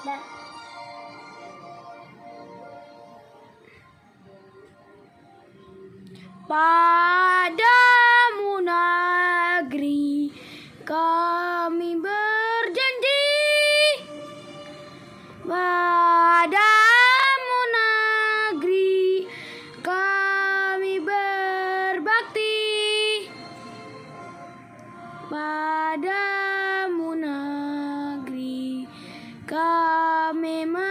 dan padamu negeri kami berjanji. Padamu negeri kami berbakti. Padamu negeri kami mengabdi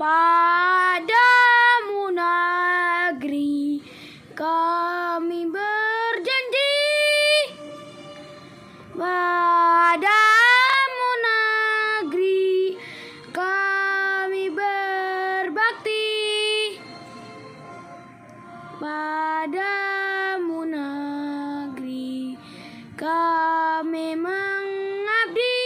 Padamu negeri kami berjanji Padamu negeri kami berbakti Padamu negeri kami mengabdi